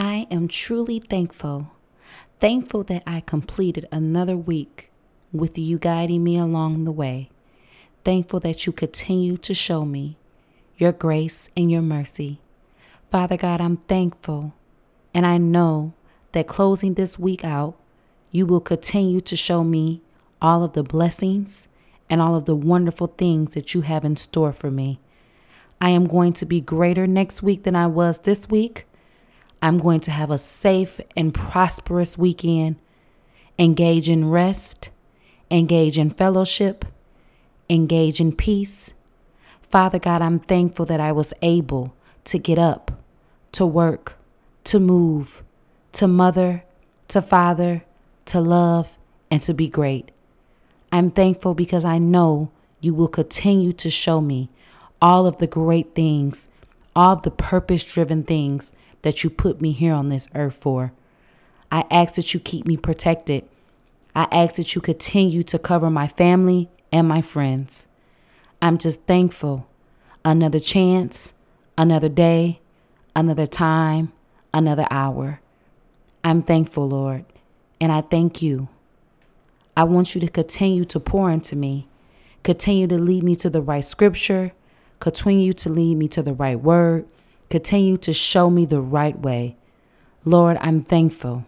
I am truly thankful. Thankful that I completed another week with you guiding me along the way. Thankful that you continue to show me your grace and your mercy. Father God, I'm thankful and I know that closing this week out, you will continue to show me all of the blessings and all of the wonderful things that you have in store for me. I am going to be greater next week than I was this week. I'm going to have a safe and prosperous weekend. Engage in rest, engage in fellowship, engage in peace. Father God, I'm thankful that I was able to get up, to work, to move, to mother, to father, to love, and to be great. I'm thankful because I know you will continue to show me all of the great things, all of the purpose driven things that you put me here on this earth for. I ask that you keep me protected. I ask that you continue to cover my family and my friends. I'm just thankful. Another chance, another day, another time, another hour. I'm thankful, Lord, and I thank you. I want you to continue to pour into me, continue to lead me to the right scripture, continue to lead me to the right word, continue to show me the right way. Lord, I'm thankful.